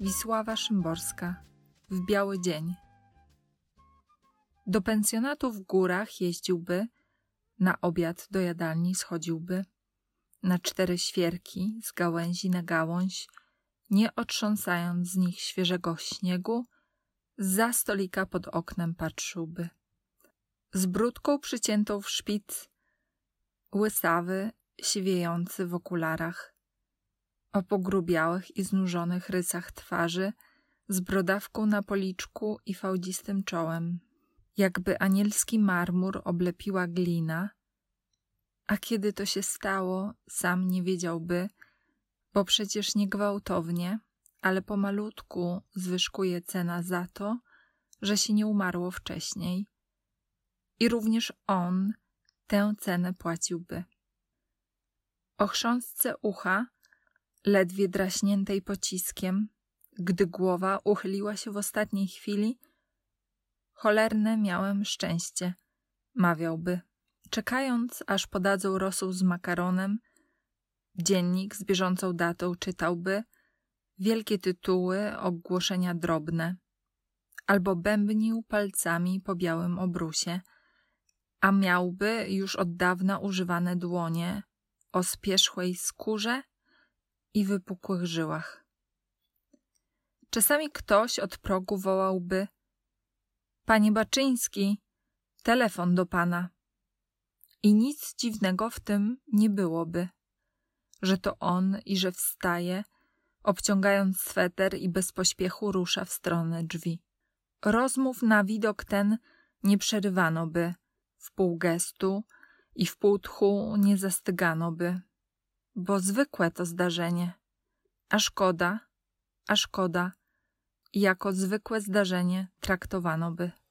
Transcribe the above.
Wisława Szymborska w biały dzień. Do pensjonatu w górach jeździłby, na obiad do jadalni schodziłby, na cztery świerki z gałęzi na gałąź, nie otrząsając z nich świeżego śniegu, za stolika pod oknem patrzyłby. Z brudką przyciętą w szpic, łysawy, siwiejący w okularach, o pogrubiałych i znużonych rysach twarzy, z brodawką na policzku i fałdzistym czołem. Jakby anielski marmur oblepiła glina, a kiedy to się stało, sam nie wiedziałby, bo przecież nie gwałtownie, ale pomalutku zwyżkuje cena za to, że się nie umarło wcześniej. I również on tę cenę płaciłby. O chrząstce ucha, ledwie draśniętej pociskiem, gdy głowa uchyliła się w ostatniej chwili, cholerne miałem szczęście, mawiałby. Czekając, aż podadzą rosół z makaronem, dziennik z bieżącą datą czytałby wielkie tytuły, ogłoszenia drobne, albo bębnił palcami po białym obrusie, a miałby już od dawna używane dłonie o spierzchłej skórze i wypukłych żyłach. Czasami ktoś od progu wołałby: Panie Baczyński, telefon do pana. I nic dziwnego w tym nie byłoby, że to on i że wstaje, obciągając sweter i bez pośpiechu rusza w stronę drzwi. Rozmów na widok ten nie przerywano by, w pół gestu i w pół tchu nie zastygano by, bo zwykłe to zdarzenie, a szkoda, a szkoda, jako zwykłe zdarzenie traktowano by.